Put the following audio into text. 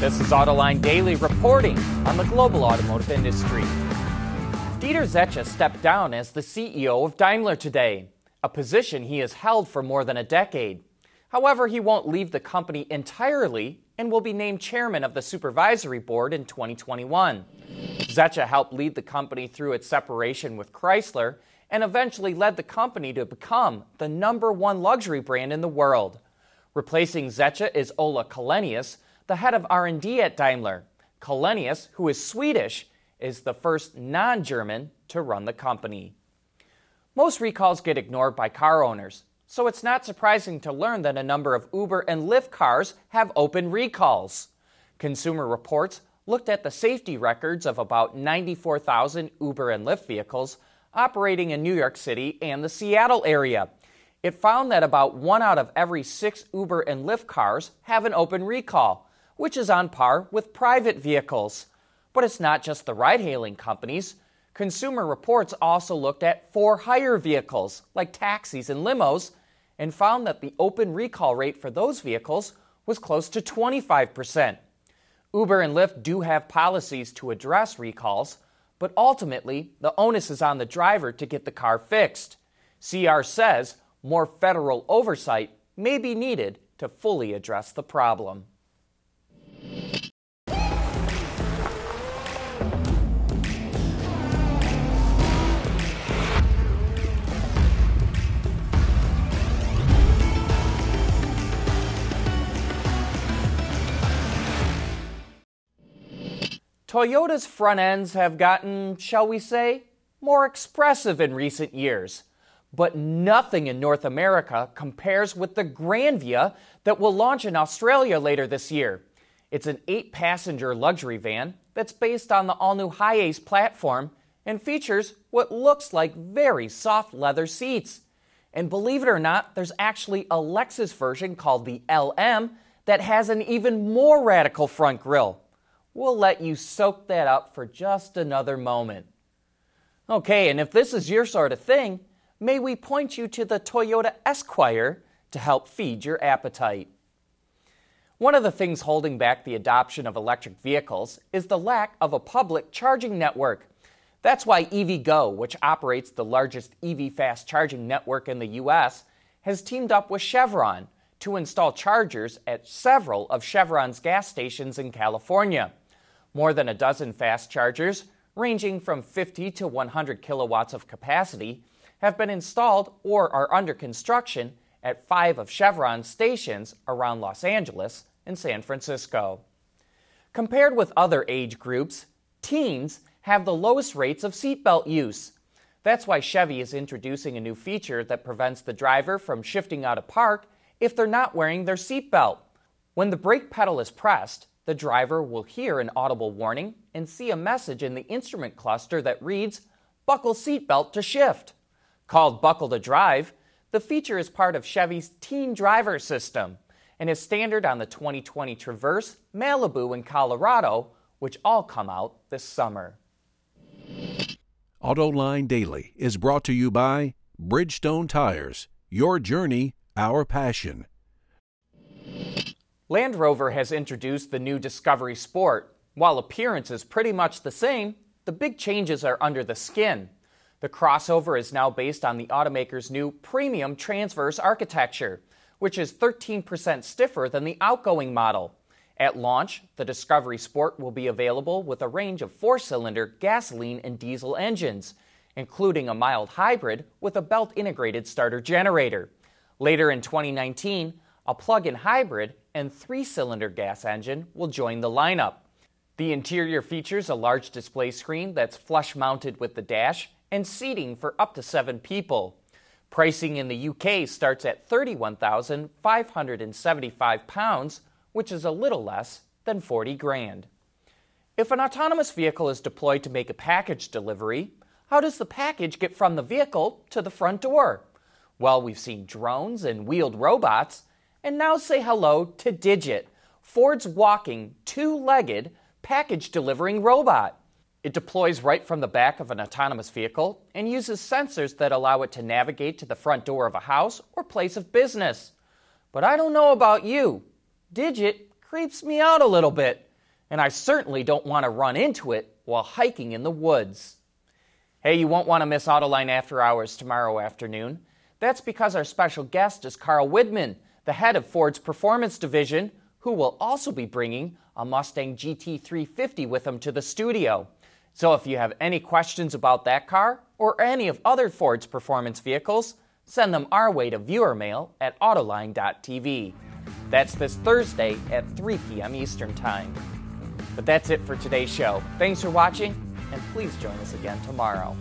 This is Autoline Daily reporting on the global automotive industry. Dieter Zetsche stepped down as the CEO of Daimler today, a position he has held for more than a decade. However, he won't leave the company entirely and will be named chairman of the supervisory board in 2021. Zetsche helped lead the company through its separation with Chrysler and eventually led the company to become the number one luxury brand in the world. Replacing Zetsche is Ola Källenius, the head of R&D at Daimler. Källenius, who is Swedish, is the first non-German to run the company. Most recalls get ignored by car owners, so it's not surprising to learn that a number of Uber and Lyft cars have open recalls. Consumer Reports looked at the safety records of about 94,000 Uber and Lyft vehicles operating in New York City and the Seattle area. It found that about one out of every six Uber and Lyft cars have an open recall, which is on par with private vehicles. But it's not just the ride hailing companies. Consumer Reports also looked at for hire vehicles, like taxis and limos, and found that the open recall rate for those vehicles was close to 25%. Uber and Lyft do have policies to address recalls, but ultimately, the onus is on the driver to get the car fixed. CR says more federal oversight may be needed to fully address the problem. Toyota's front ends have gotten, shall we say, more expressive in recent years. But nothing in North America compares with the Granvia that will launch in Australia later this year. It's an eight passenger luxury van that's based on the all new HiAce platform and features what looks like very soft leather seats. And believe it or not, there's actually a Lexus version called the LM that has an even more radical front grille. We'll let you soak that up for just another moment. Okay, and if this is your sort of thing, may we point you to the Toyota Esquire to help feed your appetite. One of the things holding back the adoption of electric vehicles is the lack of a public charging network. That's why EVgo, which operates the largest EV fast charging network in the U.S., has teamed up with Chevron to install chargers at several of Chevron's gas stations in California. More than a dozen fast chargers, ranging from 50 to 100 kilowatts of capacity, have been installed or are under construction at five of Chevron's stations around Los Angeles and San Francisco. Compared with other age groups, teens have the lowest rates of seatbelt use. That's why Chevy is introducing a new feature that prevents the driver from shifting out of park if they're not wearing their seatbelt. When the brake pedal is pressed, the driver will hear an audible warning and see a message in the instrument cluster that reads, Buckle seatbelt to shift. Called Buckle to Drive, the feature is part of Chevy's Teen Driver system and is standard on the 2020 Traverse, Malibu, and Colorado, which all come out this summer. AutoLine Daily is brought to you by Bridgestone Tires. Your journey, our passion. Land Rover has introduced the new Discovery Sport. While appearance is pretty much the same, the big changes are under the skin. The crossover is now based on the automaker's new premium transverse architecture, which is 13% stiffer than the outgoing model. At launch, the Discovery Sport will be available with a range of four cylinder gasoline and diesel engines, including a mild hybrid with a belt integrated starter generator. Later in 2019, a plug in hybrid and three cylinder gas engine will join the lineup. The interior features a large display screen that's flush mounted with the dash and seating for up to seven people. Pricing in the UK starts at 31,575 pounds, which is a little less than 40 grand. If an autonomous vehicle is deployed to make a package delivery, how does the package get from the vehicle to the front door? Well, we've seen drones and wheeled robots, and now say hello to Digit, Ford's walking, two legged, package delivering robot. It deploys right from the back of an autonomous vehicle and uses sensors that allow it to navigate to the front door of a house or place of business. But I don't know about you. Digit creeps me out a little bit, and I certainly don't want to run into it while hiking in the woods. Hey, you won't want to miss Autoline After Hours tomorrow afternoon. That's because our special guest is Carl Widmann, the head of Ford's Performance Division, who will also be bringing a Mustang GT350 with him to the studio. So if you have any questions about that car or any of other Ford's performance vehicles, send them our way to viewermail at autoline.tv. That's this Thursday at 3 p.m. Eastern Time. But that's it for today's show. Thanks for watching, and please join us again tomorrow.